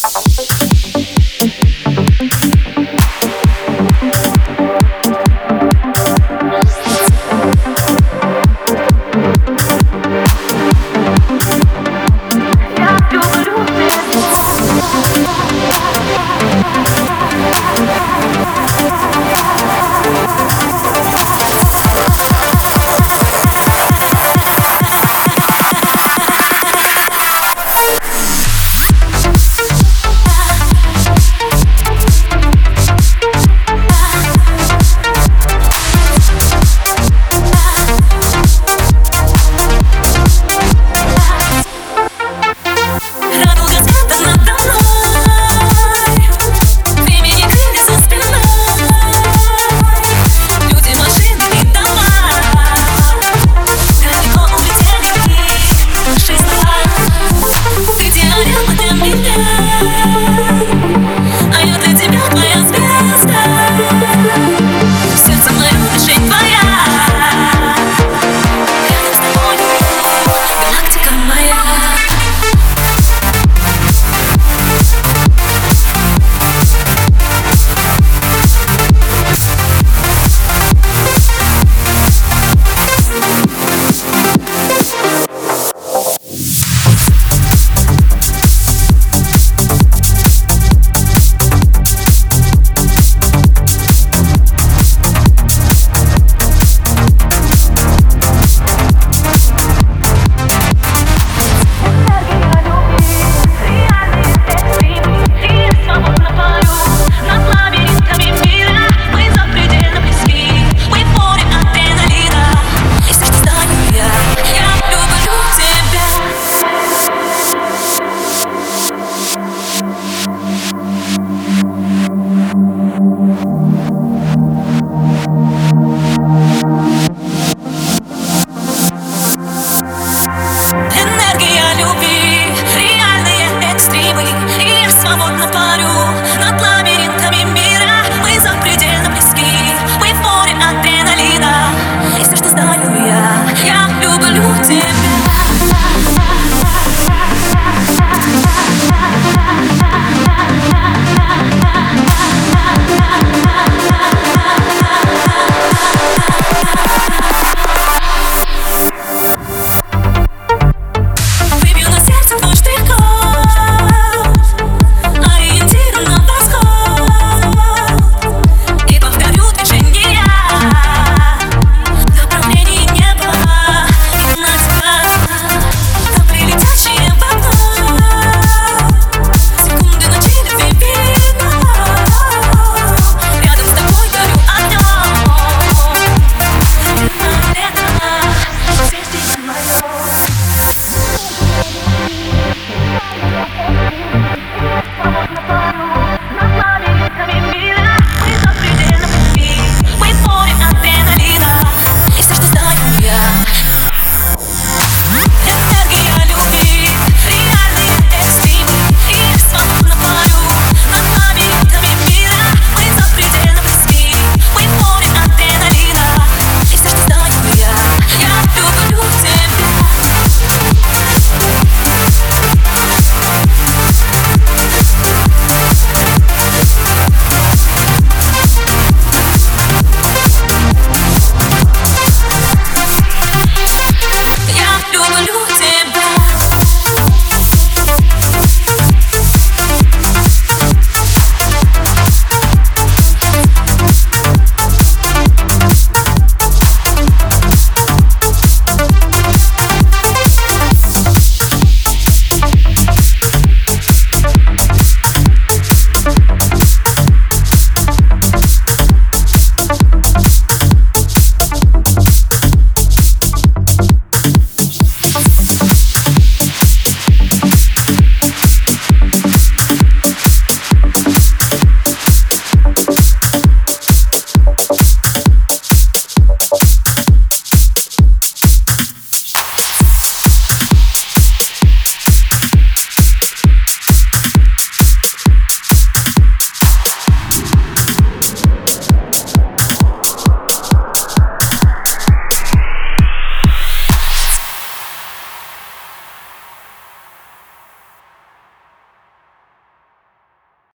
Música